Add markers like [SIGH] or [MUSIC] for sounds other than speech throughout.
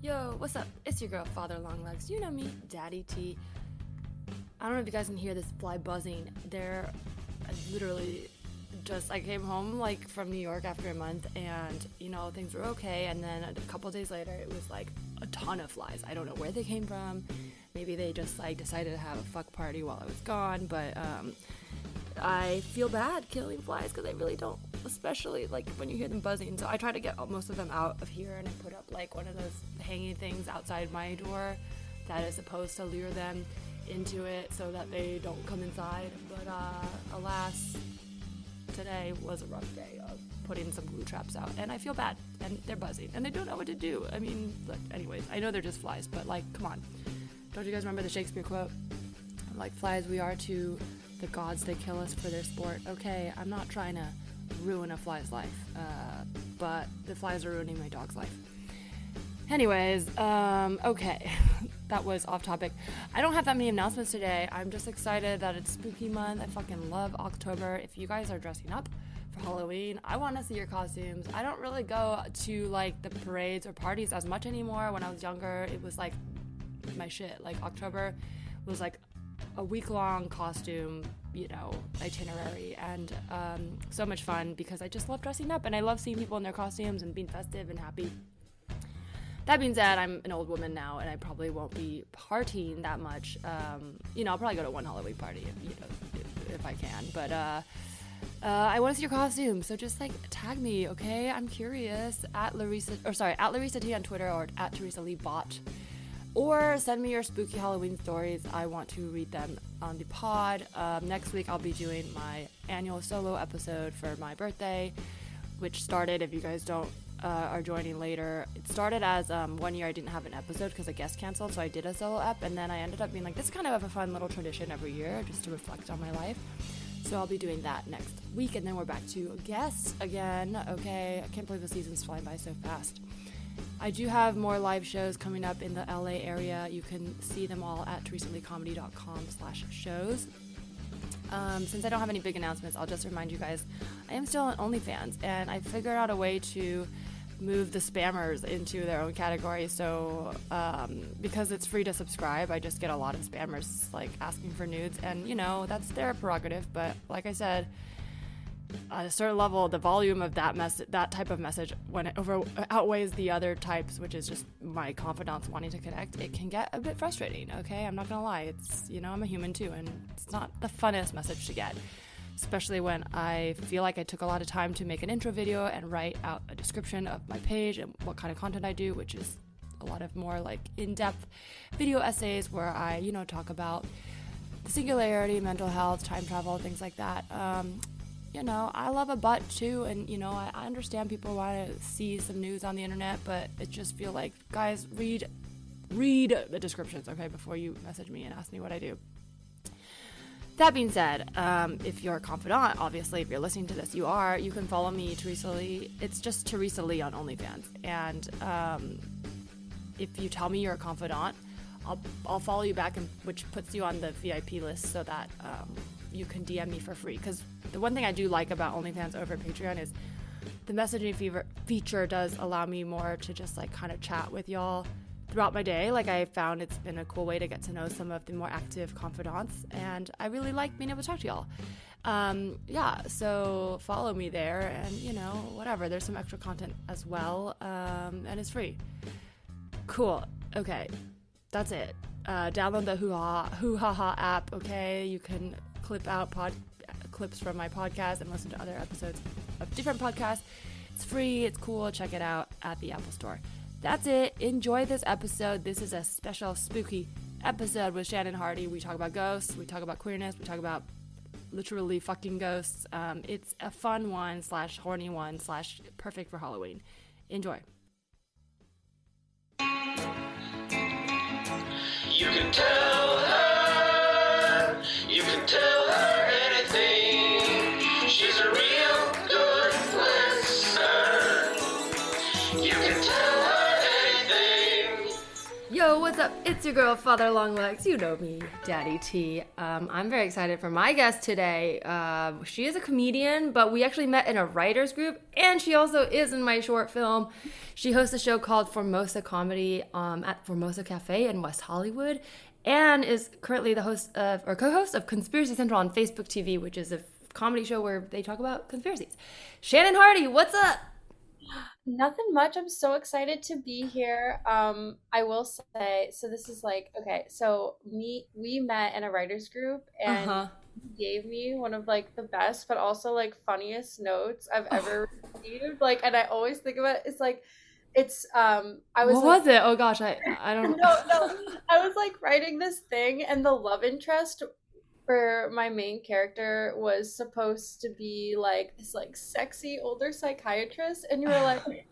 Yo, what's up? It's your girl, Father Longlegs. You know me, Daddy T. I don't know if you guys can hear this fly buzzing. They're literally just, I came home like from New York after a month and, you know, things were okay. And then a couple days later, it was like a ton of flies. I don't know where they came from. Maybe they just like decided to have a fuck party while I was gone, but um, I feel bad killing flies because I really don't, especially like when you hear them buzzing. So I try to get most of them out of here and I put up like one of those hanging things outside my door that is supposed to lure them into it so that they don't come inside. But uh, alas, today was a rough day of putting some glue traps out and I feel bad and they're buzzing and they don't know what to do. I mean, look, anyways, I know they're just flies, but like, come on. Don't you guys remember the Shakespeare quote? Like flies we are to the gods they kill us for their sport. Okay, I'm not trying to ruin a fly's life, uh, but the flies are ruining my dog's life. Anyways, um, okay, [LAUGHS] that was off topic. I don't have that many announcements today. I'm just excited that it's spooky month. I fucking love October. If you guys are dressing up for Halloween, I want to see your costumes. I don't really go to like the parades or parties as much anymore. When I was younger, it was like my shit. Like October was like a week long costume, you know, itinerary, and um, so much fun because I just love dressing up and I love seeing people in their costumes and being festive and happy. That being said, I'm an old woman now, and I probably won't be partying that much. Um, you know, I'll probably go to one Halloween party, if, you know, if, if I can. But uh, uh, I want to see your costume, so just like tag me, okay? I'm curious at Larissa, or sorry, at Larissa T on Twitter or at Teresa Lee Bot or send me your spooky Halloween stories. I want to read them on the pod. Um, next week, I'll be doing my annual solo episode for my birthday, which started, if you guys don't uh, are joining later, it started as um, one year I didn't have an episode because a guest canceled, so I did a solo ep, and then I ended up being like, this is kind of a fun little tradition every year just to reflect on my life. So I'll be doing that next week, and then we're back to guests again. Okay, I can't believe the season's flying by so fast. I do have more live shows coming up in the LA area. You can see them all at teresaleecomedy.com slash shows. Um, since I don't have any big announcements, I'll just remind you guys I am still on OnlyFans, and I figured out a way to move the spammers into their own category. So, um, because it's free to subscribe, I just get a lot of spammers like asking for nudes, and you know, that's their prerogative. But like I said, at a certain level, the volume of that mess, that type of message, when it over outweighs the other types, which is just my confidants wanting to connect, it can get a bit frustrating. Okay, I'm not gonna lie. It's you know I'm a human too, and it's not the funnest message to get, especially when I feel like I took a lot of time to make an intro video and write out a description of my page and what kind of content I do, which is a lot of more like in-depth video essays where I you know talk about the singularity, mental health, time travel, things like that. Um, you know, I love a butt too, and you know, I, I understand people want to see some news on the internet, but it just feel like, guys, read, read the descriptions, okay, before you message me and ask me what I do. That being said, um, if you're a confidant, obviously, if you're listening to this, you are. You can follow me, Teresa Lee. It's just Teresa Lee on OnlyFans, and um, if you tell me you're a confidant, I'll I'll follow you back, and which puts you on the VIP list, so that um, you can DM me for free. Because the one thing I do like about OnlyFans over Patreon is the messaging fever feature does allow me more to just like kind of chat with y'all throughout my day. Like I found it's been a cool way to get to know some of the more active confidants, and I really like being able to talk to y'all. Um, yeah, so follow me there, and you know whatever. There's some extra content as well, um, and it's free. Cool. Okay, that's it. Uh, download the Hoo Ha Hoo Ha Ha app. Okay, you can clip out pod clips from my podcast and listen to other episodes of different podcasts. It's free, it's cool. Check it out at the Apple Store. That's it. Enjoy this episode. This is a special spooky episode with Shannon Hardy. We talk about ghosts, we talk about queerness, we talk about literally fucking ghosts. Um, it's a fun one slash horny one slash perfect for Halloween. Enjoy. You can tell her, you can tell what's up? It's your girl, Father Longlegs. You know me, Daddy T. Um, I'm very excited for my guest today. Uh, she is a comedian, but we actually met in a writers group, and she also is in my short film. She hosts a show called Formosa Comedy um, at Formosa Cafe in West Hollywood, and is currently the host of or co-host of Conspiracy Central on Facebook TV, which is a comedy show where they talk about conspiracies. Shannon Hardy, what's up? Nothing much. I'm so excited to be here. Um, I will say, so this is like, okay, so me we met in a writers group and Uh-huh. gave me one of like the best but also like funniest notes I've ever received. Like and I always think about it, it's like it's um I was what like, was it? Oh gosh, I I don't know. [LAUGHS] no, no. I was like writing this thing, and the love interest for my main character was supposed to be like this like sexy older psychiatrist, and you were like. [LAUGHS]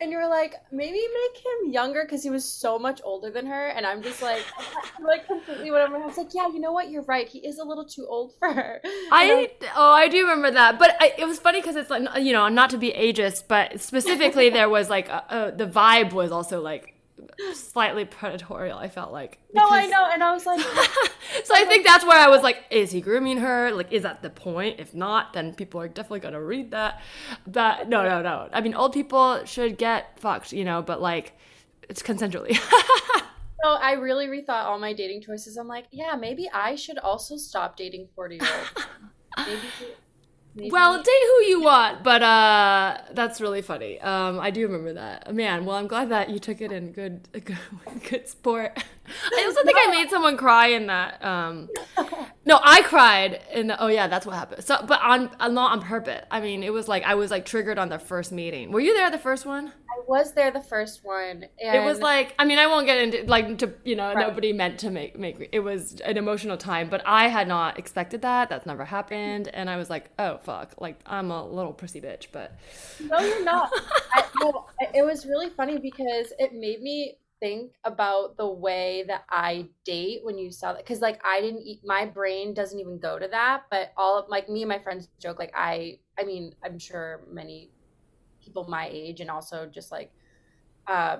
And you were like, maybe make him younger because he was so much older than her. And I'm just like, [LAUGHS] like completely whatever. I was like, yeah, you know what? You're right. He is a little too old for her. [LAUGHS] I oh I do remember that, but I, it was funny because it's like you know not to be ageist, but specifically there was like uh uh the vibe was also like slightly predatory. I felt like no, I know. And I was like, [LAUGHS] so I think that's where I was like, is he grooming her? Like, is that the point? If not, then people are definitely gonna read that. But no, no, no. I mean, old people should get fucked, you know, but like, it's consensually. [LAUGHS] no, I really rethought all my dating choices. I'm like, yeah, maybe I should also stop dating 40 year olds. maybe, [LAUGHS] maybe. Well, date who you want, but uh, that's really funny. Um, I do remember that. Man, well, I'm glad that you took it in good, [LAUGHS] good, good sport. I also think I made someone cry in that. Um, no, I cried in the. Oh yeah, that's what happened. So, but on, uh, not on purpose. I mean, it was like I was like triggered on the first meeting. Were you there the first one? I was there the first one. And It was like I mean I won't get into like to you know Right. nobody meant to make make me- it was an emotional time but I had not expected that that's never happened and I was like oh fuck like I'm a little prissy bitch but No, you're not. I, no, it was really funny because it made me think about the way that I date when you saw that. Because like I didn't, eat, my brain doesn't even go to that. But all of like me and my friends joke like I, I mean, I'm sure many people my age and also just like, uh,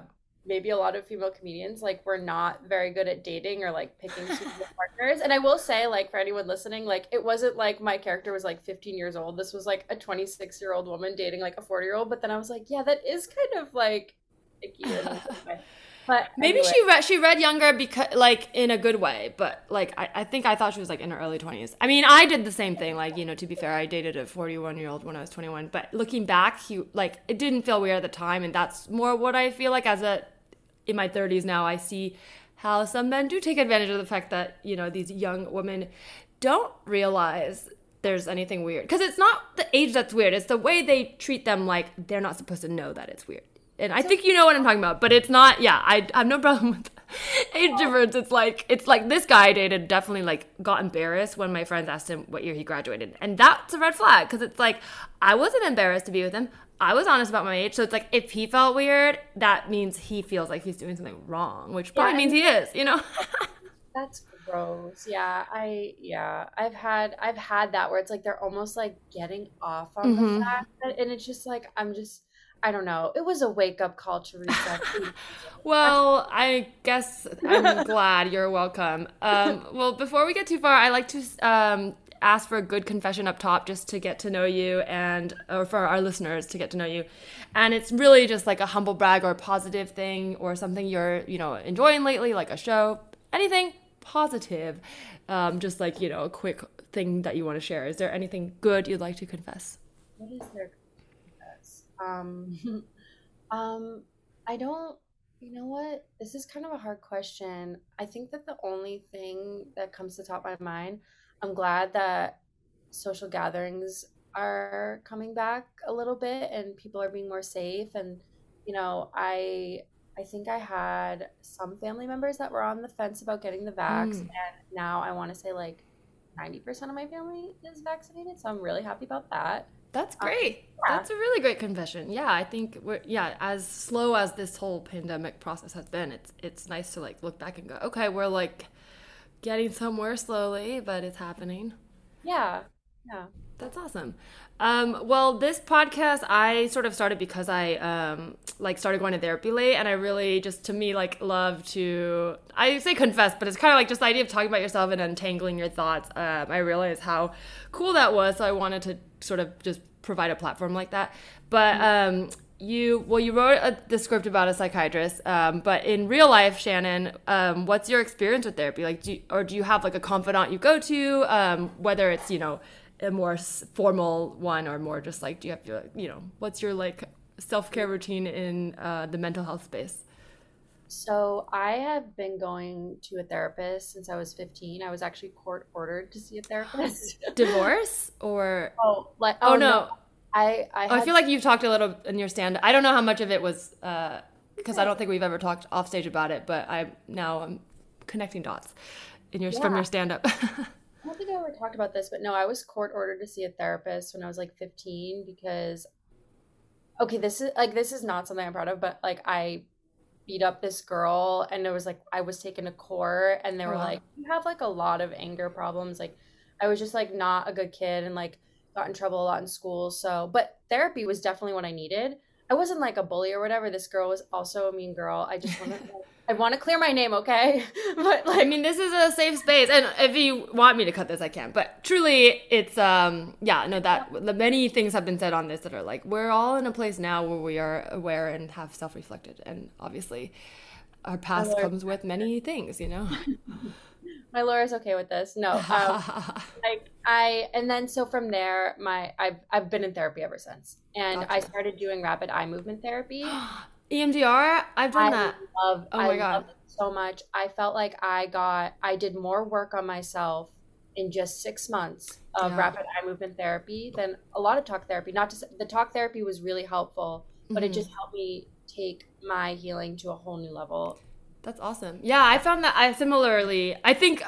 maybe a lot of female comedians like we're not very good at dating or like picking [LAUGHS] partners. And I will say like for anyone listening, like it wasn't like my character was like 15 years old. This was like a 26 year old woman dating like a 40 year old. But then I was like, yeah, that is kind of like icky. [LAUGHS] in a way. But maybe anyway. she read she read younger because like in a good way but like I, I think I thought she was like in her early 20s I mean I did the same thing like you know to be fair I dated a 41 year old when I was 21 but looking back he like it didn't feel weird at the time and that's more what I feel like as a in my 30s now I see how some men do take advantage of the fact that you know these young women don't realize there's anything weird because it's not the age that's weird it's the way they treat them like they're not supposed to know that it's weird and I think you know what I'm talking about but it's not yeah I, I have no problem with [LAUGHS] age difference. It's like it's like this guy I dated definitely like got embarrassed when my friends asked him what year he graduated. And that's a red flag because it's like I wasn't embarrassed to be with him. I was honest about my age, so it's like if he felt weird, that means he feels like he's doing something wrong, which probably Yeah, means he is, you know. [LAUGHS] That's gross. Yeah, I yeah, I've had I've had that where it's like they're almost like getting off on Mhm. the fact that, and it's just like I'm just I don't know. It was a wake up call to reset. [LAUGHS] well, I guess I'm glad you're welcome. Um, well, before we get too far, I like to um, ask for a good confession up top, just to get to know you, and or for our listeners to get to know you. And it's really just like a humble brag or a positive thing or something you're you know enjoying lately, like a show, anything positive. Um, just like you know a quick thing that you want to share. Is there anything good you'd like to confess? what is their confess? Um, [LAUGHS] um, I don't. You know what? This is kind of a hard question. I think that the only thing that comes to the top of my mind, I'm glad that social gatherings are coming back a little bit and people are being more safe. And you know, I I think I had some family members that were on the fence about getting the vax, Mm. and now I want to say like 90% of my family is vaccinated, so I'm really happy about that. That's Um, great. yeah. That's a really great confession. Yeah, I think we're yeah, as slow as this whole pandemic process has been, it's it's nice to like look back and go, okay, we're like getting somewhere slowly, but it's happening. Yeah. Yeah. That's awesome. Um, well, this podcast I sort of started because I um, like started going to therapy late, and I really just to me like love to I say confess, but it's kind of like just the idea of talking about yourself and untangling your thoughts. Um, I realized how cool that was, so I wanted to sort of just provide a platform like that. But um, you well, you wrote a, the script about a psychiatrist, um, but in real life, Shannon, um, what's your experience with therapy? Like, do you, or do you have like a confidant you go to, um, whether it's you know a more formal one or more just like do you have your you know what's your like self-care routine in uh, the mental health space So I have been going to a therapist since I was 15. I was actually court ordered to see a therapist. [GASPS] divorce or [LAUGHS] oh, like oh, oh no, I I, Oh, I feel like you've talked a little in your stand i don't know how much of it was uh, because i don't think we've ever talked off stage about it but i now i'm connecting dots in your from your stand-up [LAUGHS] I don't think I ever talked about this, but no, I was court ordered to see a therapist when I was like 15 because okay, this is like this is not something I'm proud of, but like I beat up this girl and it was like I was taken to court and they oh, were Oh, wow. like, You have like a lot of anger problems. Like I was just like not a good kid and like got in trouble a lot in school. So but therapy was definitely what I needed. I wasn't like a bully or whatever. This girl was also a mean girl. I just want to [LAUGHS] I want to clear my name, okay? [LAUGHS] but like I mean, this is a safe space, and if you want me to cut this, I can. But truly, it's um, yeah, no, that the many things have been said on this that are like we're all in a place now where we are aware and have self-reflected, and obviously, our past comes with many things, you know. [LAUGHS] my lawyer's okay with this. No, um, [LAUGHS] like I and then so from there, my I've I've been in therapy ever since, and I started doing rapid eye movement therapy. [GASPS] EMDR, I've done I that. love Oh my I God. love it so much. I felt like I got I did more work on myself in just six months of Yeah. rapid eye movement therapy than a lot of talk therapy. Not to say, the talk therapy was really helpful, but it Mhm. just helped me take my healing to a whole new level. That's awesome. Yeah, I found that I similarly. I think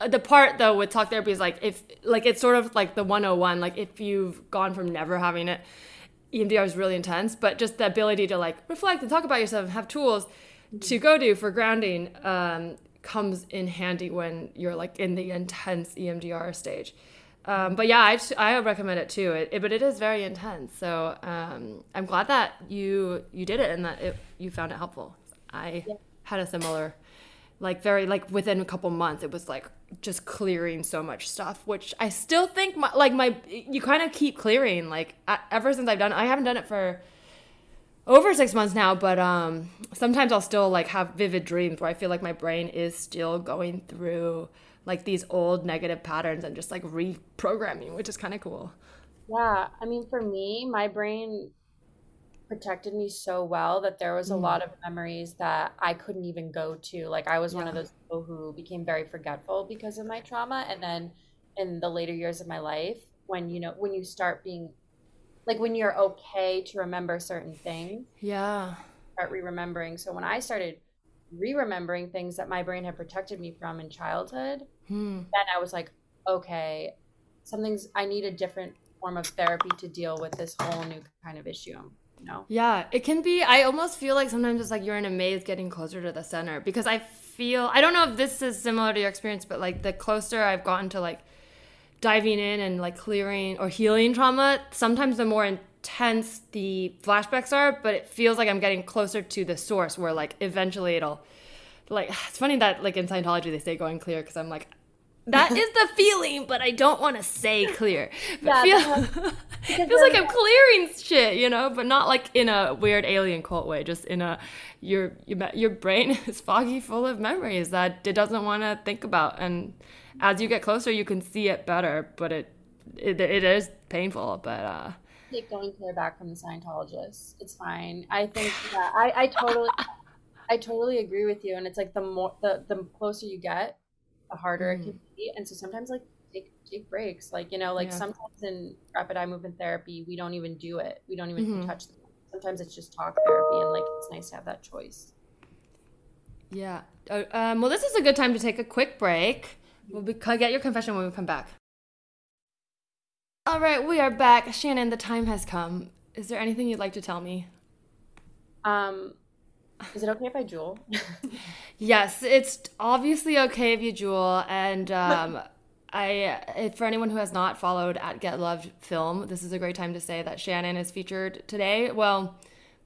uh, the part though with talk therapy is like if like it's sort of like the 101. Like if you've gone from never having it, EMDR is really intense. But just the ability to like reflect and talk about yourself and have tools to go to for grounding um, comes in handy when you're like in the intense EMDR stage. Um, but yeah, I, I recommend it too. It, it- but it is very intense. So um, I'm glad that you you did it and that it, you found it helpful. I had a similar, like very like within a couple months, it was like just clearing so much stuff, which I still think my like my you kind of keep clearing. Like ever since I've done, I haven't done it for over six months now, but um, sometimes I'll still like have vivid dreams where I feel like my brain is still going through like these old negative patterns and just like reprogramming, which is kind of cool. Yeah, I mean, for me, my brain protected me so well that there was a Mm. lot of memories that I couldn't even go to. Like, I was one of those people who became very forgetful because of my trauma. And then in the later years of my life, when you know, when you start being like, when you're okay to remember certain things, Yeah. start re-remembering. So when I started re-remembering things that my brain had protected me from in childhood, Hmm. then I was like, okay, something's I need a different form of therapy to deal with this whole new kind of issue. Know? Yeah, it can be. I almost feel like sometimes it's like you're in a maze getting closer to the center because I feel, I don't know if this is similar to your experience, but like the closer I've gotten to like diving in and like clearing or healing trauma, sometimes the more intense the flashbacks are, but it feels like I'm getting closer to the source where like eventually it'll, like, [SIGHS] it's funny that like in Scientology they say going clear because I'm like, that is the feeling, but I don't want to say clear. But Yeah, feel, it [LAUGHS] feels like I'm clearing shit, you know, but not like in a weird alien cult way. Just in a your your your brain [LAUGHS] is foggy, full of memories that it doesn't want to think about, and as you get closer, you can see it better. But it it, it is painful, but uh, Take going clear back from the Scientologists. It's fine. I think [LAUGHS] yeah, I, I totally I totally agree with you. And it's like the more the, the closer you get, the harder it can be. And so sometimes like take take breaks. Like, you know, like Yeah. sometimes in rapid eye movement therapy, we don't even do it. We don't even Mhm. touch them. Sometimes it's just talk therapy and like it's nice to have that choice. yeah. Uh, um, well, this is a good time to take a quick break. We'll be, get your confession when we come back. All right, we are back. Shannon, the time has come. Is there anything you'd like to tell me? Um is it okay if I Juul? [LAUGHS] Yes, it's obviously okay if you Juul, and um, I for anyone who has not followed at Get Loved Film, this is a great time to say that Shannon is featured today. Well,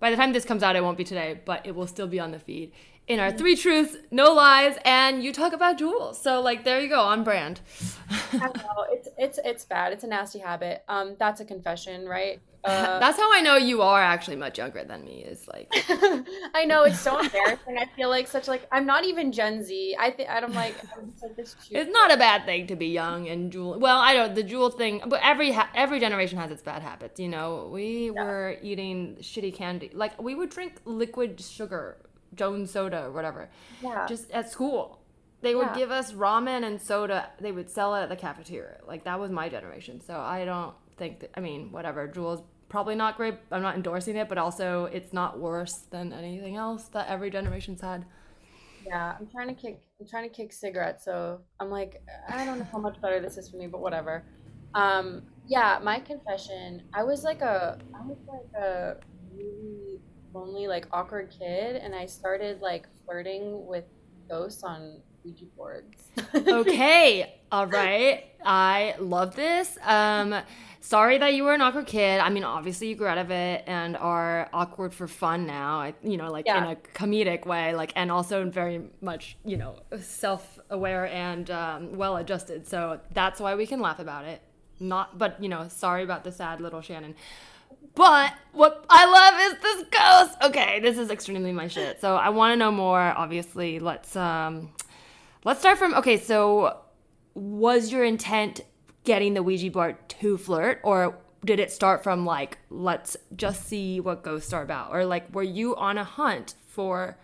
by the time this comes out, it won't be today, but it will still be on the feed in our three truths, no lies, and you talk about Juuls. So like there you go, on brand. [LAUGHS] I know it's it's it's bad. It's a nasty habit. Um, that's a confession, right? Uh, That's how I know you are actually much younger than me. Is like [LAUGHS] I know it's so embarrassing. I feel like such like I'm not even Gen Z. I think I'm like I'm like this. Cute. it's not a bad thing to be young and Juul. Well, I don't the Juul thing, but every ha- every generation has its bad habits. You know, we were eating shitty candy. Like we would drink liquid sugar, Jones soda or whatever, Yeah. just at school. They would Yeah. give us ramen and soda. They would sell it at the cafeteria. Like that was my generation. So I don't think that. I mean, whatever. Juul's probably not great. I'm not endorsing it, but also it's not worse than anything else that every generation's had. Yeah, I'm trying to kick. I'm trying to kick cigarettes. So I'm like, I don't know how much better this is for me, but whatever. Um, yeah, my confession. I was like a, I was like a really lonely, like awkward kid, and I started like flirting with ghosts on Ouija boards. okay [LAUGHS] all right i love this um sorry that you were an awkward kid i mean obviously you grew out of it and are awkward for fun now you know like in a comedic way like and also very much you know self-aware and um, well adjusted so that's why we can laugh about it not but you know sorry about the sad little shannon but what I love is this ghost. Okay, this is extremely my shit. So I want to know more. Obviously, let's um, let's start from. Okay, so was your intent getting the Ouija board to flirt, or did it start from like let's just see what ghosts are about, or like were you on a hunt for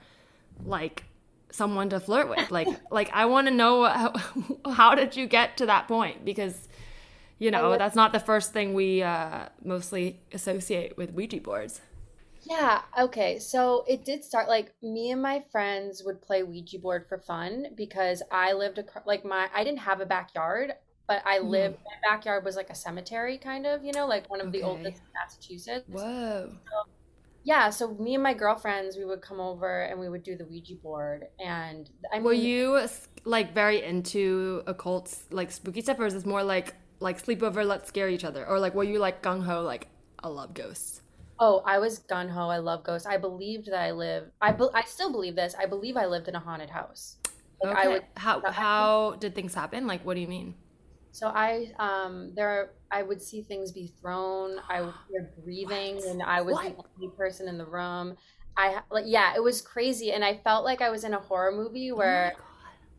like someone to flirt with? Like [LAUGHS] like I want to know how, [LAUGHS] how did you get to that point because you know that's not the first thing we uh, mostly associate with Ouija boards. Yeah, okay. So it did start like me and my friends would play Ouija board for fun because I lived across like my I didn't have a backyard, but I mm-hmm. lived my backyard was like a cemetery kind of, you know, like one of the oldest in Massachusetts. Whoa. Yeah, so me and my girlfriends, we would come over and we would do the Ouija board and I Were mean you like very into occult, like spooky stuff, or is this more like like sleepover, let's scare each other, or like were you like gung ho, like I love ghosts? Oh, I was gun ho. I love ghosts. I believed that I lived I be, I still believe this. I believe I lived in a haunted house. Like Okay. I would how how did things happen? Like what do you mean? So I um there are, I would see things be thrown. I would hear [GASPS] breathing, and I was the only person in the room. I like yeah, it was crazy, and I felt like I was in a horror movie where. Oh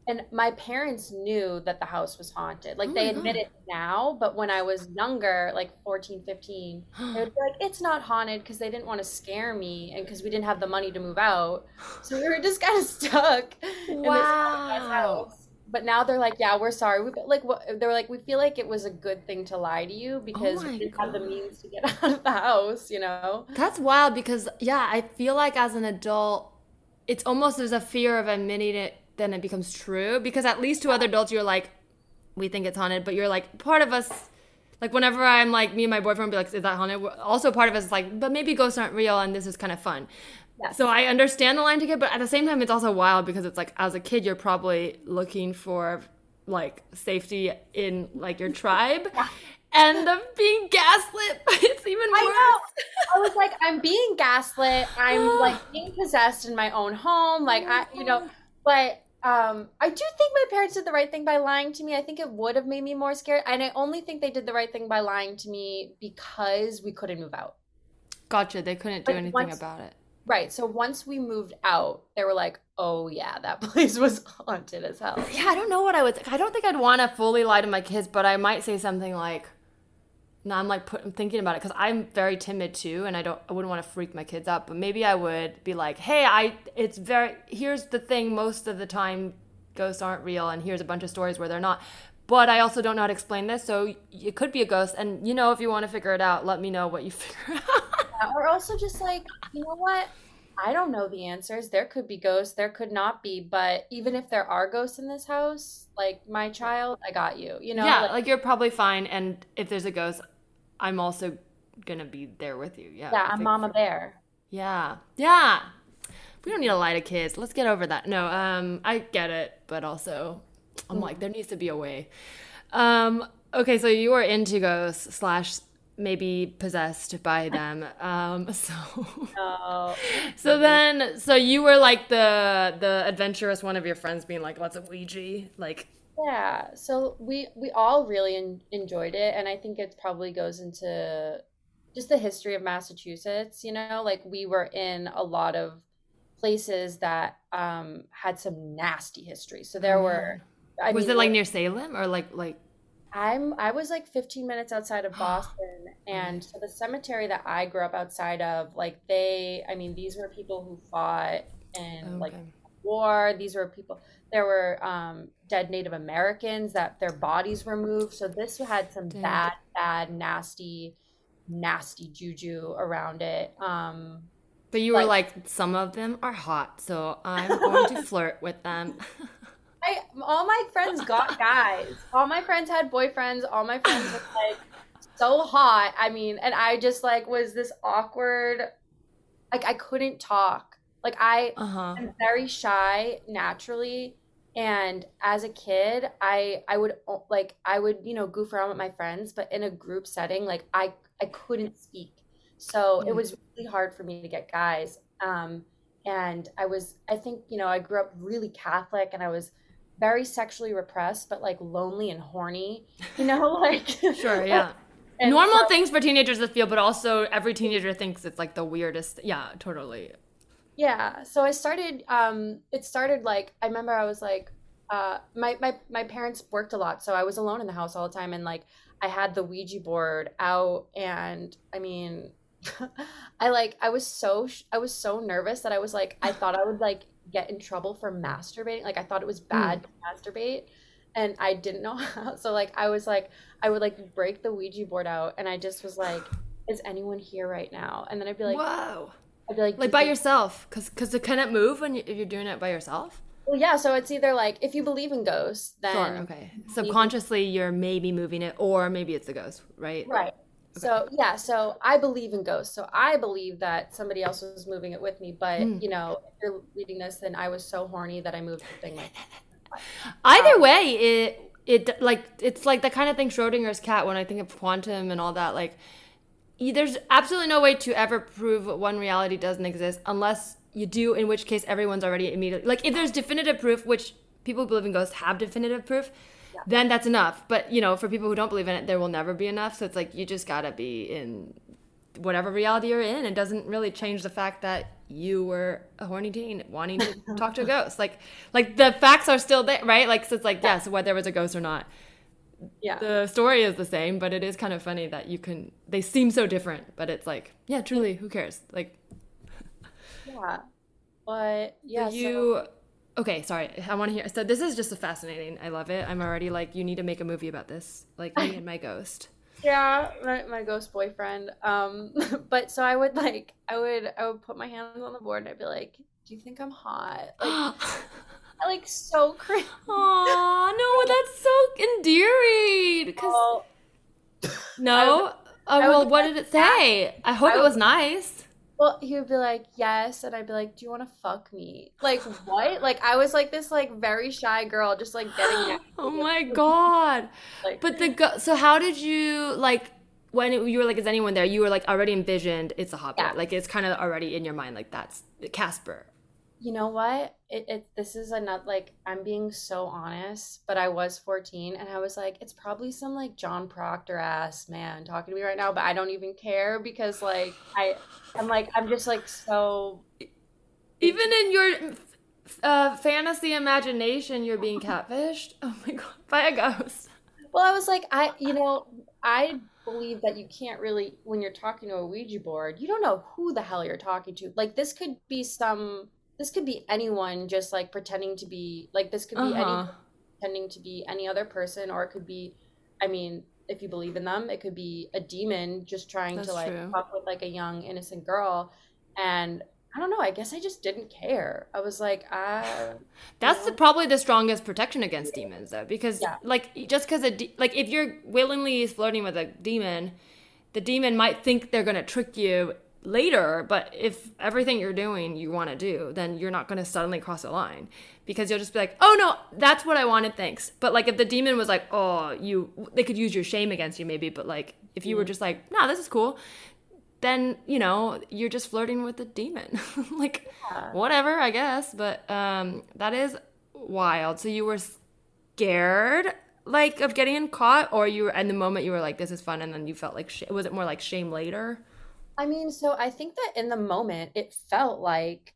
and my parents knew that the house was haunted. Like Oh they my God. admit it now, but when I was younger, like 14, 15, [GASPS] they would be like, it's not haunted because they didn't want to scare me and because we didn't have the money to move out. So we were just kind of stuck in this Wow. house. But now they're like, yeah, we're sorry. We like what they were like, we feel like it was a good thing to lie to you because Oh we didn't have the means to get [LAUGHS] out of the house, you know? That's wild because yeah, I feel like as an adult, it's almost there's a fear of admitting it, then it becomes true. Because at least to other adults, you're like, we think it's haunted, but you're like part of us. Like whenever I'm like me and my boyfriend be like, is that haunted? Also part of us is like, but maybe ghosts aren't real and this is kind of fun. Yes. So I understand the line to get, but at the same time, it's also wild because it's like as a kid, you're probably looking for like safety in like your tribe, and the being gaslit, [LAUGHS] it's even worse. I know. I was like, I'm being gaslit. I'm like [GASPS] being possessed in my own home. Like I, you know, oh. but um, I do think my parents did the right thing by lying to me. I think it would have made me more scared, and I only think they did the right thing by lying to me because we couldn't move out. Gotcha. They couldn't do anything once- about it. Right. So once we moved out, they were like, "Oh yeah, that [LAUGHS] place was haunted as hell." Yeah, I don't know what I would. I don't think I'd want to fully lie to my kids, but I might say something like, "No, I'm like put, I'm thinking about it because I'm very timid too, and I don't. I wouldn't want to freak my kids out, but maybe I would be like, "Hey, I. It's very. Here's the thing. Most of the time, ghosts aren't real, and here's a bunch of stories where they're not." But I also don't know how to explain this, so it could be a ghost. And you know, if you want to figure it out, let me know what you [LAUGHS] figure out. Yeah, Or also just like, you know what? I don't know the answers. There could be ghosts, there could not be, but even if there are ghosts in this house, like my child, I got you. You know, yeah, like, like, you're probably fine. And if there's a ghost, I'm also gonna be there with you. Yeah. yeah, I'm Mama Bear. Yeah. Yeah. We don't need to lie to kids. Let's get over that. No, um, I get it, but also I'm like, there needs to be a way. Um, okay, so you were into ghosts slash maybe possessed by them. Um, [LAUGHS] so No. so then so you were like the the adventurous one of your friends being like, let's a Ouija, like Yeah, so we we all really en enjoyed it, and I think it probably goes into just the history of Massachusetts, you know, like we were in a lot of places that um had some nasty history. So there Oh, were, I was mean, it like near Salem or like like I'm I was like 15 minutes outside of [GASPS] Boston, and so the cemetery that I grew up outside of, like they, I mean, these were people who fought like okay. War. These were people. There were um, dead Native Americans that their bodies were moved. So this had some Dang. bad, bad, nasty, nasty juju around it. Um, But you were like- like, some of them are hot, so I'm going to [LAUGHS] flirt with them. I all my friends got guys. All my friends had boyfriends. All my friends were [LAUGHS] like so hot. I mean, and I just like was this awkward. Like I couldn't talk. Like I Uh huh. I'm very shy naturally, and as a kid, I I would like I would you know goof around with my friends, but in a group setting, like I I couldn't speak, so it Mm. was really hard for me to get guys. Um, and I was I think you know I grew up really Catholic, and I was very sexually repressed, but like lonely and horny, you know, [LAUGHS] like Sure, yeah. [LAUGHS] Normal so- things for teenagers to feel, but also every teenager thinks it's like the weirdest. Yeah, totally. Yeah, so I started um it started like I remember I was like uh my my my parents worked a lot, so I was alone in the house all the time and like I had the Ouija board out and I mean [LAUGHS] I like I was so sh- I was so nervous that I was like I thought I would like get in trouble for masturbating. Like I thought it was bad to masturbate and I didn't know [LAUGHS] how. So like I was like I would like break the Ouija board out and I just was like is anyone here right now? And then I'd be like Whoa. I'd be like Like by you- yourself, because because it cannot move when you, if you're doing it by yourself. Well, yeah, so it's either like if you believe in ghosts, then Sure. Okay. Subconsciously, you're maybe moving it, or maybe it's a ghost, right? right. So yeah, so I believe in ghosts. So I believe that somebody else was moving it with me. But Hmm. you know, if you're reading this, then I was so horny that I moved the thing. Like, [LAUGHS] Either way, it it like it's like the kind of thing Schrodinger's cat. When I think of quantum and all that, like there's absolutely no way to ever prove one reality doesn't exist unless you do. In which case, everyone's already immediately like if there's definitive proof, which people who believe in ghosts have definitive proof. Then that's enough. But you know, for people who don't believe in it, there will never be enough. So it's like you just gotta be in whatever reality you're in. It doesn't really change the fact that you were a horny teen wanting to [LAUGHS] talk to a ghost. Like, like the facts are still there, right? Like, so it's like, yes, whether it was a ghost or not, yeah, the story is the same. But it is kind of funny that you can. They seem so different, but it's like, yeah, truly, who cares? Like, yeah. But yeah, so- you. Okay, sorry. I want to hear. So this is just fascinating. I love it. I'm already like, you need to make a movie about this, like me and my ghost. [LAUGHS] yeah, my, my ghost boyfriend. Um, [LAUGHS] but so I would like, I would, I would put my hands on the board and I'd be like, "Do you think I'm hot?" Like, [GASPS] [LAUGHS] I like so cringe. Aw, no, that's so endearing. 'Cause- Oh, no. Oh, I well, would what did it say? I hope I it was nice. Well, he would be like, yes, and I'd be like, do you want to fuck me? Like, what? Like, I was like this, like, very shy girl, just like getting [GASPS] oh my god. Like, But the go- so how did you like when it, you were like is anyone there? You were like already envisioned it's a hobbit. Yeah. Like it's kind of already in your mind like that's Casper. you know what? It, it, this is another, like, I'm being so honest, but I was 14 and I was like, it's probably some, like, John Proctor ass man talking to me right now, but I don't even care because, like, I, I'm like, I'm just, like, so, Even in your uh, fantasy imagination, you're being catfished. [LAUGHS] Oh my god, by a ghost. well, I was like, I, you know, I believe that you can't really, when you're talking to a Ouija board, you don't know who the hell you're talking to. Like, this could be some, this could be anyone just like pretending to be, like, this could be any Uh-huh. pretending to be any other person, or it could be, I mean, if you believe in them, it could be a demon just trying That's to like true. fuck with like a young innocent girl. And I don't know, I guess I just didn't care. I was like, [SIGHS] That's the, probably the strongest protection against demons, though, because Yeah. like just because a de- like if you're willingly flirting with a demon, the demon might think they're gonna trick you later, but if everything you're doing you want to do, then you're not going to suddenly cross a line because you'll just be like, "Oh no, that's what I wanted, thanks." But like if the demon was like, "Oh, you they could use your shame against you maybe, but like if you were just like, "Nah, this is cool." Then, you know, you're just flirting with the demon. [LAUGHS] like whatever, I guess, but um that is wild. So you were scared like of getting caught or you were in the moment you were like this is fun and then you felt like sh- was it more like shame later? I mean, so I think that in the moment it felt like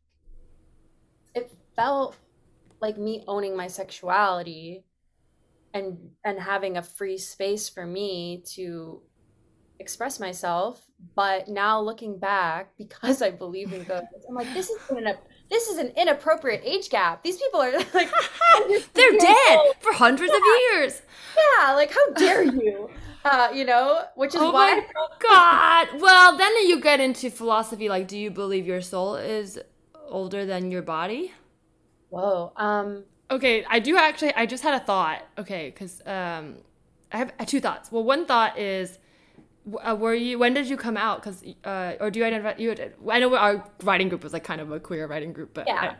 it felt like me owning my sexuality and and having a free space for me to express myself. But now looking back, [LAUGHS] because I believe in ghosts, I'm like, this is an this is an inappropriate age gap. These people are [LAUGHS] like [LAUGHS] They're dead for hundreds of years. Yeah, like how dare [LAUGHS] you? Uh, you know, which is Oh why my god. Well, then you get into philosophy like do you believe your soul is older than your body? Whoa. Um Okay, I do actually. I just had a thought. Okay, because um, I have two thoughts. Well, one thought is, w- uh, were you? When did you come out? Because uh, or do you identify? You, I know our writing group was like kind of a queer writing group, but Yeah.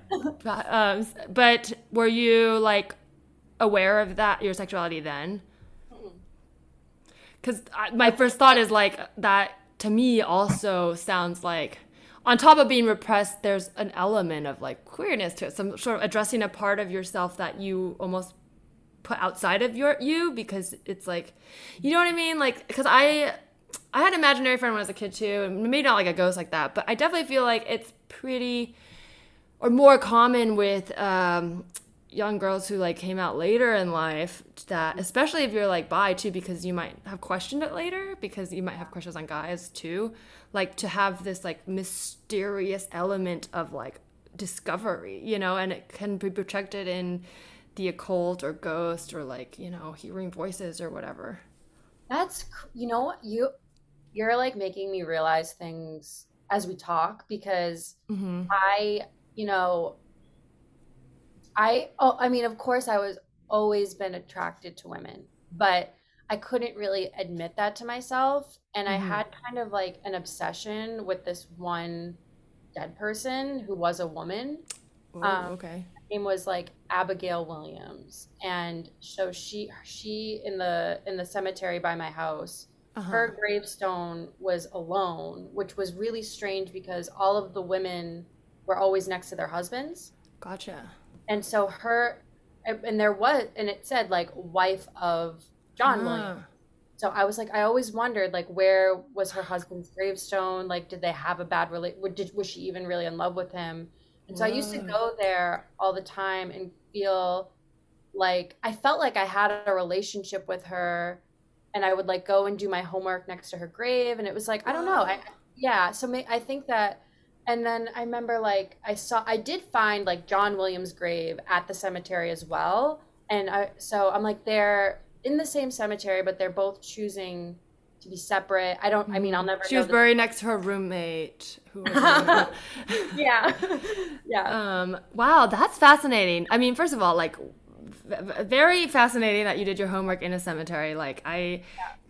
I- um, but were you like aware of that your sexuality then? Because my first thought is like that to me also sounds like on top of being repressed there's an element of like queerness to it some sort of addressing a part of yourself that you almost put outside of your you because it's like you know what i mean like because i i had an imaginary friend when i was a kid too and maybe not like a ghost like that but i definitely feel like it's pretty or more common with um, young girls who like came out later in life that especially if you're like bi too because you might have questioned it later because you might have questions on guys too like to have this like mysterious element of like discovery you know and it can be protected in the occult or ghost or like you know hearing voices or whatever That's you know you you're like making me realize things as we talk because mm-hmm. I you know I oh I mean of course I was always been attracted to women but I couldn't really admit that to myself and I Mhm. had kind of like an obsession with this one dead person who was a woman Um, okay name was like Abigail Williams. And so she she in the in the cemetery by my house uh-huh. her gravestone was alone which was really strange because all of the women were always next to their husbands. Gotcha. And so her and there was and it said like wife of John Ah. Williams. So I was like I always wondered like where was her husband's gravestone? Like did they have a bad relate did was she even really in love with him and so I used to mm. go there all the time and feel like I felt like I had a relationship with her and I would like go and do my homework next to her grave. And it was like I don't know I yeah so may, I think that and then I remember like I saw I did find like John Williams grave at the cemetery as well. And I so I'm like they're in the same cemetery but they're both choosing to be separate I don't I mean I'll never she was buried next to her roommate who was [LAUGHS] yeah [LAUGHS] yeah Um, wow, that's fascinating. I mean, first of all, like, very fascinating that you did your homework in a cemetery. Like, I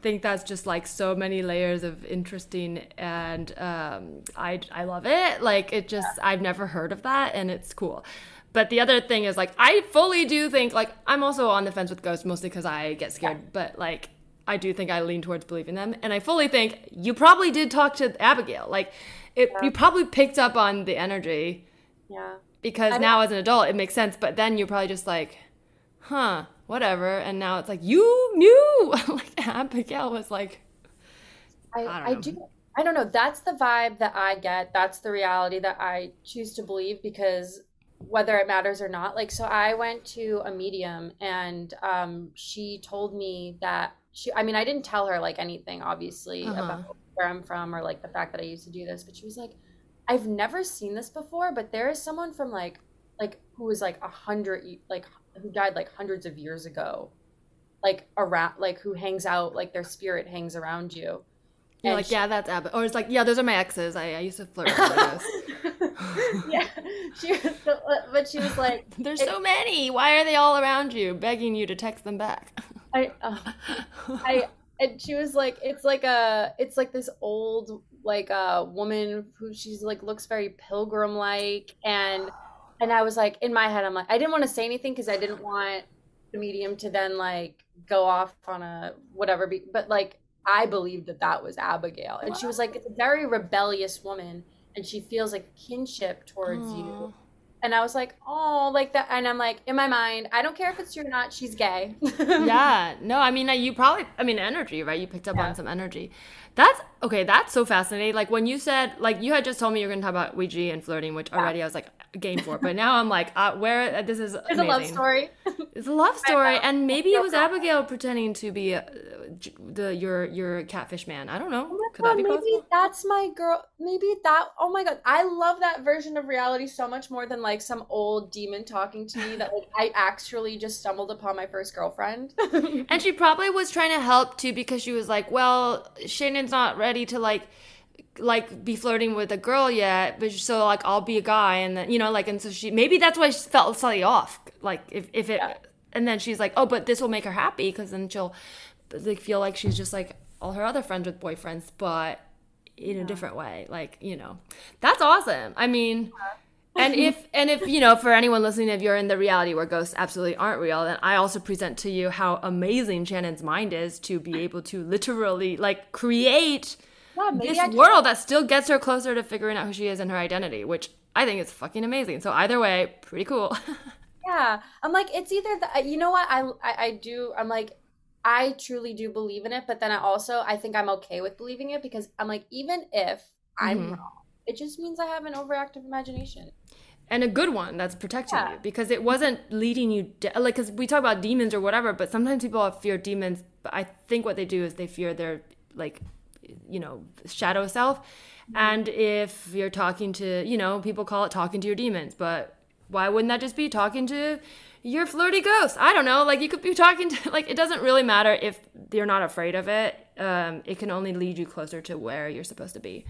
think that's just like so many layers of interesting, and um, I I love it. Like, it just I've never heard of that, and it's cool. But the other thing is like I fully do think like I'm also on the fence with ghosts mostly because I get scared, but like. I do think I lean towards believing them, and I fully think you probably did talk to Abigail. Like, it, you probably picked up on the energy, yeah because I mean- now as an adult it makes sense but then you're probably just like huh whatever and now it's like you knew [LAUGHS] like abigail was like I, I I, don't do I don't know. That's the vibe that I get. That's the reality that I choose to believe because whether it matters or not. Like so I went to a medium and um she told me that she I mean I didn't tell her like anything obviously Uh-huh. about where I'm from or like the fact that I used to do this, but she was like I've never seen this before, but there is someone from like like who was like a hundred like who died like hundreds of years ago. Like around like who hangs out like their spirit hangs around you. you're And like she- yeah that's abigail or it's like yeah those are my exes i, I used to flirt with those [LAUGHS] yeah, she was, so, but she was like, [LAUGHS] there's so many why are they all around you begging you to text them back I, uh, I, and she was like, it's like a, it's like this old like a woman who she's like looks very pilgrim like and and I was like in my head I'm like I didn't want to say anything because I didn't want the medium to then like go off on a whatever be, but like I believed that that was Abigail and she was like it's a very rebellious woman and she feels like kinship towards you Aw. And I was like oh like that and I'm like in my mind I don't care if it's true or not she's gay. [LAUGHS] Yeah. No i mean uh, you probably i mean energy right? You picked up Yeah. on some energy. That's okay that's so fascinating. Like when you said like you had just told me you're going to talk about ouija and flirting which already i was like game for but now i'm like uh, where uh, this is there's a love story it's a love [LAUGHS] story and maybe it was abigail pretending to be uh, the your your catfish man i don't know Oh my could that God, be maybe possible that's my girl. Maybe that. Oh my god, I love that version of reality so much more than like some old demon talking to me that like I actually just stumbled upon my first girlfriend. And she probably was trying to help too because she was like, well, Shannon's not ready to like like be flirting with a girl yet, but so like I'll be a guy and then you know like and so she maybe that's why she felt slightly off. Like if if it Yeah. and then she's like, oh, but this will make her happy because then she'll like feel like she's just like all her other friends with boyfriends, but in a different way. Like you know, that's awesome. I mean. And if and if you know, for anyone listening, if you're in the reality where ghosts absolutely aren't real, then I also present to you how amazing Shannon's mind is to be [LAUGHS] able to literally like create yeah, this world that still gets her closer to figuring out who she is and her identity, which I think is fucking amazing. So either way, pretty cool. [LAUGHS] Yeah, I'm like it's either the. You know what? I, I I do. I'm like. I truly do believe in it, but then I also I think I'm okay with believing it because I'm like even if I'm Mhm. wrong, it just means I have an overactive imagination. and a good one that's protecting Yeah. you because it wasn't leading you de- like because we talk about demons or whatever but sometimes people fear demons but i think what they do is they fear their like you know shadow self and if you're talking to you know people call it talking to your demons but why wouldn't that just be talking to your flirty ghost i don't know like you could be talking to [LAUGHS] like it doesn't really matter if you're not afraid of it um, it can only lead you closer to where you're supposed to be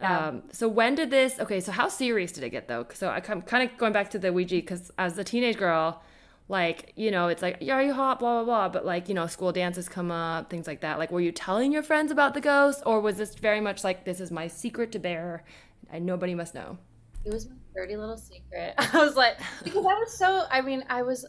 Yeah. um, so when did this? Okay, so how serious did it get though? So I come kind of going back to the Ouija because as a teenage girl, like you know, it's like, yeah, are you hot? Blah blah blah. But like you know, school dances come up, things like that. Like, were you telling your friends about the ghost, or was this very much like this is my secret to bear, and nobody must know? It was my dirty little secret. [LAUGHS] I was like, because I was so. I mean, I was.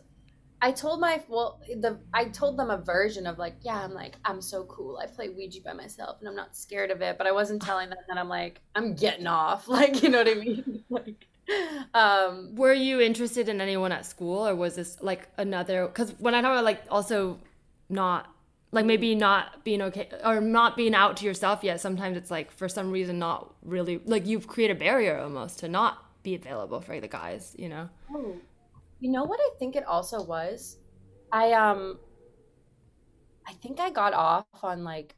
I told my well, the I told them a version of like, yeah, I'm like, I'm so cool. I play Ouija by myself, and I'm not scared of it. But I wasn't telling them that I'm like, I'm getting off. [LAUGHS] Like, you know what I mean? [LAUGHS] like, [LAUGHS] um, Were you interested in anyone at school, or was this like another? Because when I talk about like also not like maybe not being okay or not being out to yourself yet, sometimes it's like for some reason not really like you've created a barrier almost to not be available for the guys, you know? oh, you know what I think it also was? I um, I think I got off on like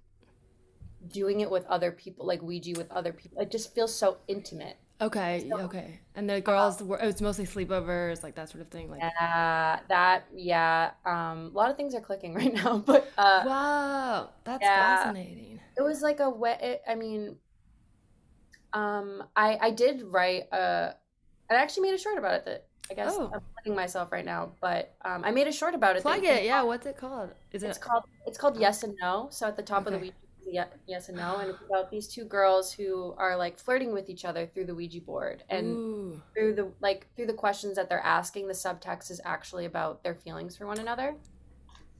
doing it with other people, like Ouija with other people. It just feels so intimate. Okay, So- okay. And the girls were it was mostly sleepovers, like that sort of thing. Like Yeah, that yeah. Um, a lot of things are clicking [LAUGHS] right now, but uh, Wow, that's Yeah. fascinating. it was like a wet. It, I mean, um, I I did write a. I actually made a short about it that I guess Oh. I'm plugging myself right now, but um, I made a short about it. Plug it, yeah. What's it called? Is It's it called it's called Yes and No. So at the top of the Okay. Ouija, is ye- yes and no, and it's about these two girls who are like flirting with each other through the Ouija board, and Ooh. through the like through the questions that they're asking, the subtext is actually about their feelings for one another.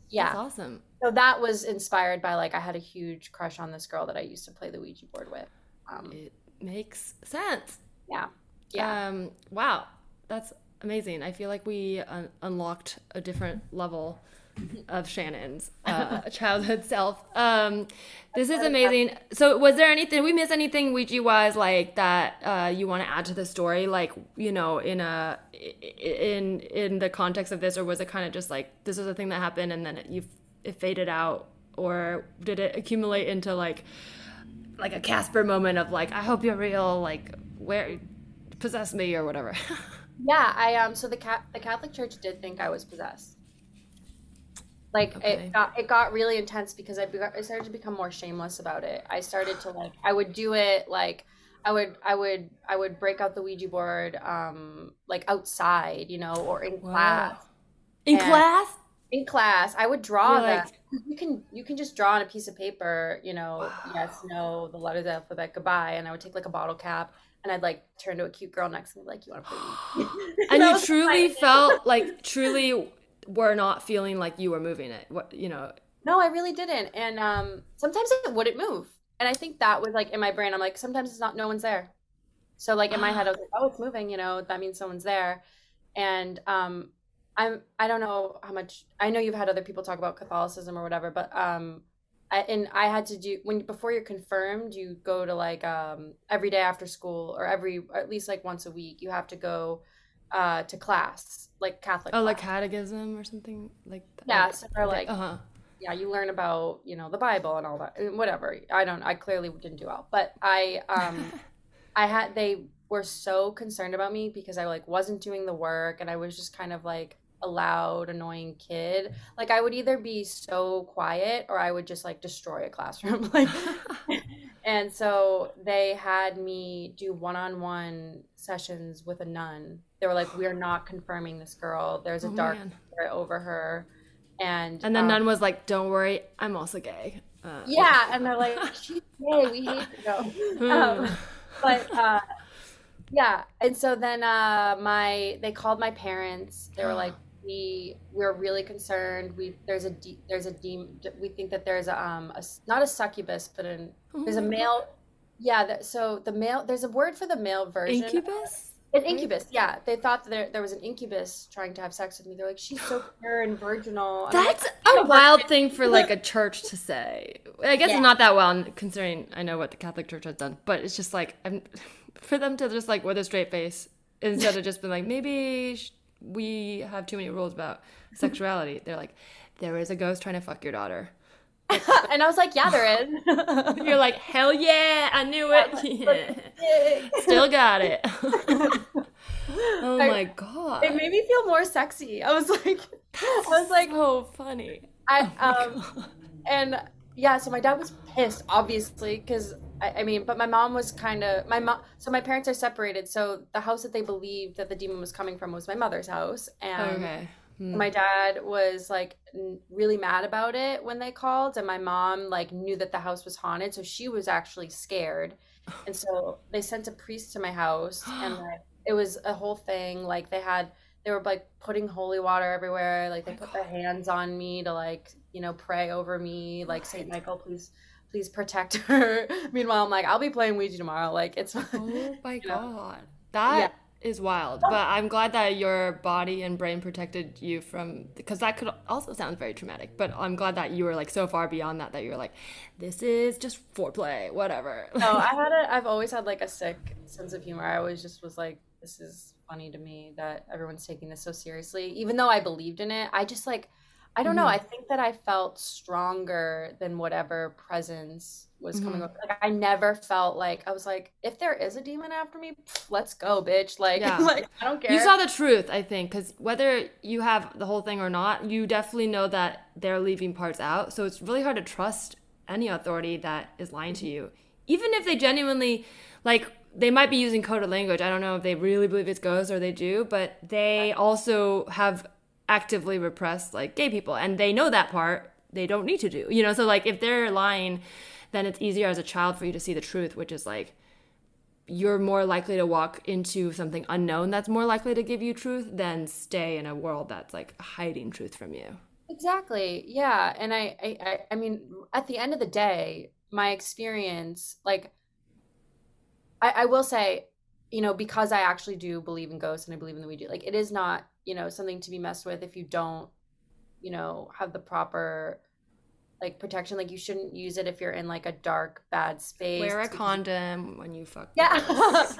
Yeah. That's awesome. So that was inspired by like I had a huge crush on this girl that I used to play the Ouija board with. Um, It makes sense. yeah, yeah, Um, wow, that's amazing. I feel like we un- unlocked a different level of Shannon's [LAUGHS] uh, childhood self. Um, this is amazing. So, was there anything we miss anything Ouija wise like that uh, you want to add to the story? Like, you know, in a in in the context of this, or was it kind of just like this was a thing that happened and then it, you it faded out, or did it accumulate into like like a Casper moment of like I hope you're real, like where possess me or whatever. [LAUGHS] yeah. I um. So the cat the Catholic Church did think I was possessed. Like Okay. it got it got really intense because I, begot, I started to become more shameless about it. I started to like I would do it like I would I would I would break out the Ouija board um like outside, you know, or in class. In And- class? in class i would draw You're that like- you can you can just draw on a piece of paper you know yes no the letters of the alphabet goodbye and i would take like a bottle cap and i'd like turn to a cute girl next to me like you want to play me [GASPS] and [LAUGHS] That you truly my- felt like truly were not feeling like you were moving it. What you know? no i really didn't and um sometimes it wouldn't move and i think that was like in my brain i'm like sometimes it's not no one's there so like in my head i was [SIGHS] like oh it's moving you know that means someone's there and um i'm i don't know how much i know you've had other people talk about catholicism or whatever but um I, and i had to do when before you're confirmed you go to like um every day after school or every or at least like once a week you have to go uh to class like catholic Oh, like catechism or something like that. yeah so they're like uh huh. yeah, you learn about you know the Bible and all that, and whatever. I don't. I clearly didn't do well, but I um, [LAUGHS] I had they were so concerned about me because I like wasn't doing the work, and I was just kind of like a loud, annoying kid. Like I would either be so quiet or I would just like destroy a classroom. [LAUGHS] like, [LAUGHS] and so they had me do one-on-one sessions with a nun. They were like, "We're not confirming this girl. There's a Oh, dark over her." And And then um, nun was like, "Don't worry, I'm also gay." Uh, yeah, and they're like, she's gay. We hate you. hmm. [LAUGHS] Um, but uh, yeah, and so then uh, my they called my parents. They were like, [GASPS] we we're really concerned. We there's a de- there's a demon. We think that there's a um a not a succubus, but an there's a male. Yeah, that, so the male there's a word for the male version. incubus. An incubus. Yeah, they thought that there, there was an incubus trying to have sex with me. They're like, she's so [GASPS] pure and virginal. I'm like, That's "I'm a a wild virgin." thing for like a [LAUGHS] church to say. I guess Yeah. it's not that wild considering I know what the Catholic Church has done, but it's just like I'm, [LAUGHS] for them to just like with a straight face instead of just being like maybe we have too many rules about [LAUGHS] sexuality. They're like there is a ghost trying to fuck your daughter. [LAUGHS] and I was like, yeah, there is. [LAUGHS] You're like hell yeah, I knew it. Yeah. [LAUGHS] Still got it. oh I- my god. It made me feel more sexy. I was like, I was like, so funny. I Oh um, and yeah. So my dad was pissed, obviously, because I, I mean, but my mom was kind of my mom. So my parents are separated. So the house that they believed that the demon was coming from was my mother's house, and okay. Hmm. my dad was like really mad about it when they called, and my mom like knew that the house was haunted, so she was actually scared, [SIGHS] and so they sent a priest to my house, [GASPS] and like, it was a whole thing. Like they had, they were like putting holy water everywhere. Like they put their hands on me to like you know pray over me. Like Saint Michael, please, please protect [LAUGHS] her. Meanwhile, I'm like, I'll be playing Ouija tomorrow. Like it's. [LAUGHS] Oh my You know? god. That is wild. Oh. But I'm glad that your body and brain protected you from because that could also sound very traumatic. But I'm glad that you were like so far beyond that that you're like, this is just foreplay, whatever. No, [LAUGHS] oh, I had a. I've always had like a sick sense of humor. I always just was like, this is funny to me that everyone's taking this so seriously. Even though I believed in it, I just like, I don't know. Mhm. I think that I felt stronger than whatever presence was coming Mhm. over. Like I never felt like I was like, if there is a demon after me, pff, let's go, bitch. [LAUGHS] Like, Yeah. [LAUGHS] like I don't care. You saw the truth, I think, because whether you have the whole thing or not, you definitely know that they're leaving parts out. So it's really hard to trust any authority that is lying to you, even if they genuinely, like, they might be using coded language. I don't know if they really believe it's ghosts or they do, but they also have actively repressed like gay people, and they know that part. They don't need to do, you know. So like, if they're lying, then it's easier as a child for you to see the truth, which is like you're more likely to walk into something unknown that's more likely to give you truth than stay in a world that's like hiding truth from you. Exactly. Yeah. And I, I, I, I mean, at the end of the day, my experience, like, I, I will say, you know, because I actually do believe in ghosts and I believe in the Ouija, like, it is not, you know, something to be messed with if you don't, you know, have the proper, like, protection. Like, you shouldn't use it if you're in, like, a dark, bad space. Wear a condom when you fuck. Yeah.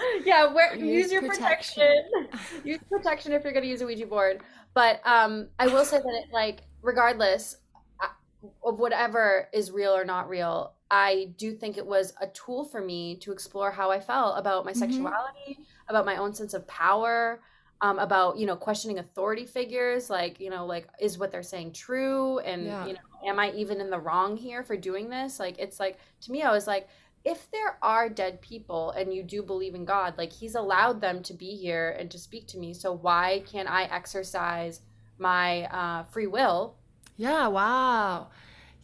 [LAUGHS] yeah. Wear, Use use your protection. protection. [LAUGHS] use protection if you're going to use a Ouija board. But um, I will say that it, like, regardless uh, of whatever is real or not real, I do think it was a tool for me to explore how I felt about my Mhm. sexuality, about my own sense of power, um, about you know questioning authority figures, like you know, like is what they're saying true, and Yeah. you know, am I even in the wrong here for doing this? Like, it's like to me, I was like, if there are dead people and you do believe in God, like He's allowed them to be here and to speak to me, so why can't I exercise my uh, free will Yeah, wow.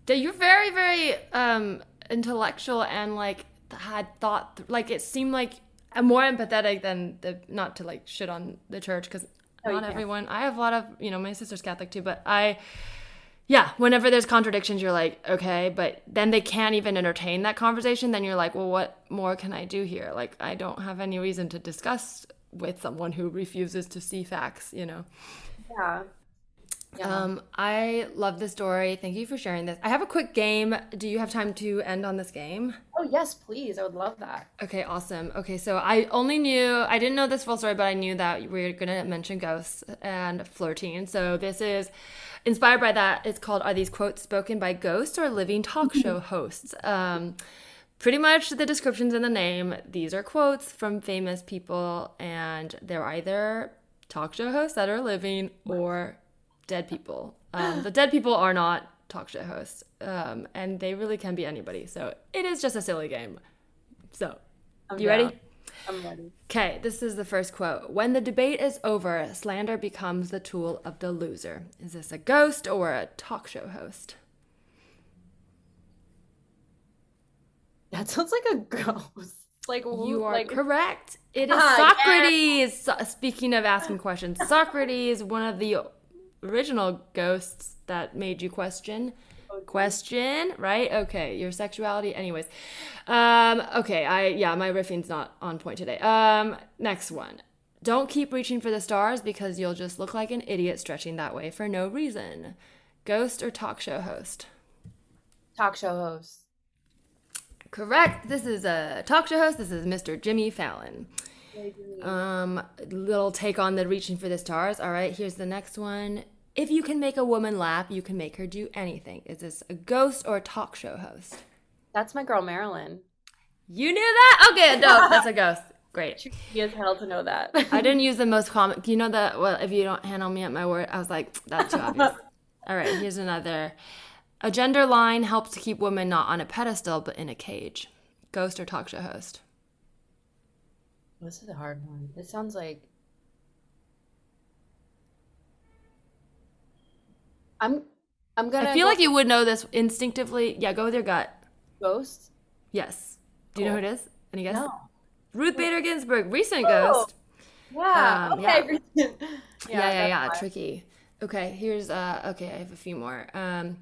You're very, very um, intellectual and like had thought, like it seemed like I'm more empathetic than the, not to like shit on the church because Oh, not everyone, I have a lot of, you know, my sister's Catholic too, but I, yeah, whenever there's contradictions, you're like, okay, but then they can't even entertain that conversation. Then you're like, well, what more can I do here? Like, I don't have any reason to discuss with someone who refuses to see facts, you know? Yeah. Yeah. Um, I love this story. Thank you for sharing this. I have a quick game. Do you have time to end on this game? oh yes, please. I would love that. Okay, awesome. Okay, so I only knew, I didn't know this full story, but I knew that we were going to mention ghosts and flirting. So this is inspired by that. It's called Are These Quotes Spoken by Ghosts or Living Talk Show Hosts? Um, pretty much the descriptions in the name. These are quotes from famous people, and they're either talk show hosts that are living or dead [LAUGHS] people. Um, the dead people are not talk show hosts, um, and they really can be anybody. So it is just a silly game. So, I'm you down. ready? I'm ready. Okay, this is the first quote. When the debate is over, slander becomes the tool of the loser. Is this a ghost or a talk show host? That sounds like a ghost. Like You are like, correct. It is Ah, Socrates. So- Speaking of asking questions, Socrates, one of the original ghosts that made you question. Question, right? Okay, your sexuality. Anyways, um, okay, I yeah, my riffing's not on point today. Um, next one. Don't keep reaching for the stars because you'll just look like an idiot stretching that way for no reason. Ghost or talk show host? talk show host. Correct. This is a talk show host. This is Mr. Jimmy Fallon. Um, little take on the reaching for the stars. All right, here's the next one. If you can make a woman laugh, you can make her do anything. Is this a ghost or a talk show host? That's my girl Marilyn. You knew that? Okay, no, that's a ghost. Great. [LAUGHS] He has hell to know that. I didn't use the most common. You know that? Well, if you don't handle me at my word, I was like, that's too obvious. [LAUGHS] All right, here's another. A gender line helps to keep women not on a pedestal but in a cage. Ghost or talk show host? This is a hard one. This sounds like I'm I'm gonna I feel go like you would know this instinctively. Yeah, go with your gut. ghost. Yes. Do you know who it is? Any guess? No. Ruth Bader Ginsburg, recent Oh, ghost. Yeah. Um, okay. yeah, [LAUGHS] yeah, yeah, that's yeah. Tricky. Okay, here's uh okay, I have a few more. Um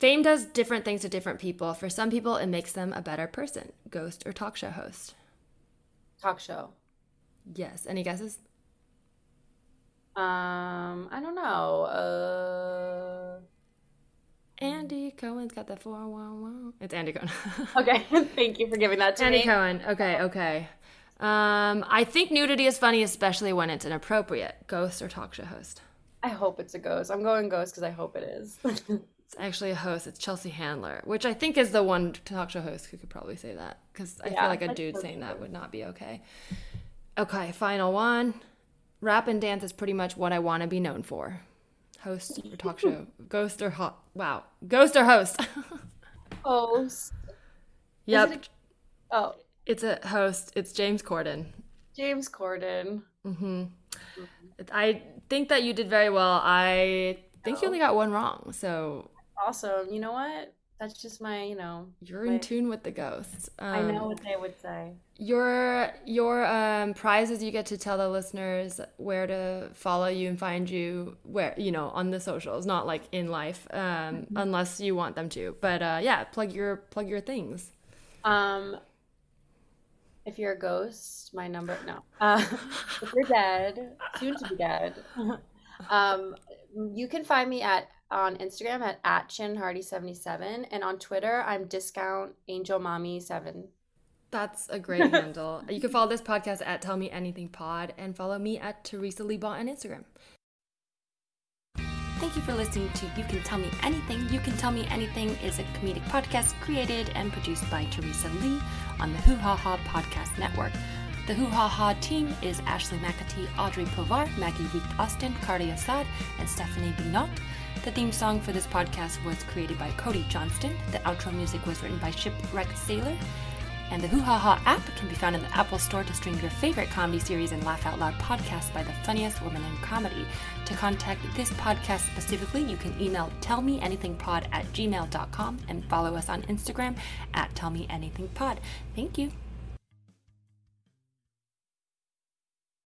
fame does different things to different people. For some people it makes them a better person. Ghost or talk show host? Talk show. Yes. Any guesses? Um, I don't know. Uh, Andy Cohen's got the 411. It's Andy Cohen. [LAUGHS] okay. [LAUGHS] Thank you for giving that to Andy me. Andy Cohen. Okay, okay. Um, I think nudity is funny, especially when it's inappropriate. Ghost or talk show host? I hope it's a ghost. I'm going ghost because I hope it is. [LAUGHS] It's actually a host. It's Chelsea Handler, which I think is the one talk show host who could probably say that because I Yeah, feel like a dude saying that would not be okay. Okay, final one. Rap and dance is pretty much what I want to be known for. Host or talk show? [LAUGHS] Ghost or hot? Wow. Ghost or host? [LAUGHS] Host. yep. it Oh, It's a host. It's James Corden. James Corden. hmm I think that you did very well. I think you only got one wrong. So Awesome. You know what? That's just my, you know, you're in tune with the ghosts. I Um, know what they would say. Your your um, prizes you get to tell the listeners where to follow you and find you where you know on the socials, not like in life, um, unless you want them to. But uh, yeah, plug your plug your things. Um, if you're a ghost, my number no. Uh, [LAUGHS] if you're dead, soon to be dead, [LAUGHS] um, you can find me at on Instagram at at shannonhardy77 and on Twitter I'm discount angel mommy seven. That's a great [LAUGHS] handle. You can follow this podcast at Tell Me Anything Pod and follow me at Teresa Lee on Instagram. Thank you for listening to You Can Tell Me Anything. You Can Tell Me Anything is a comedic podcast created and produced by Teresa Lee on the Hoo Ha Ha Podcast Network. The Hoo Ha Ha team is Ashley McAtee, Audrey Povar, Maggie Week Austin, Cardi Assad, and Stephanie Binot. The theme song for this podcast was created by Cody Johnston. The outro music was written by Shipwrecked Sailor. And the Hoo Ha Ha app can be found in the Apple Store to stream your favorite comedy series and laugh out loud podcasts by the funniest women in comedy. To contact this podcast specifically, you can email tellmeanythingpod at gmail.com and follow us on Instagram at tellmeanythingpod. Thank you.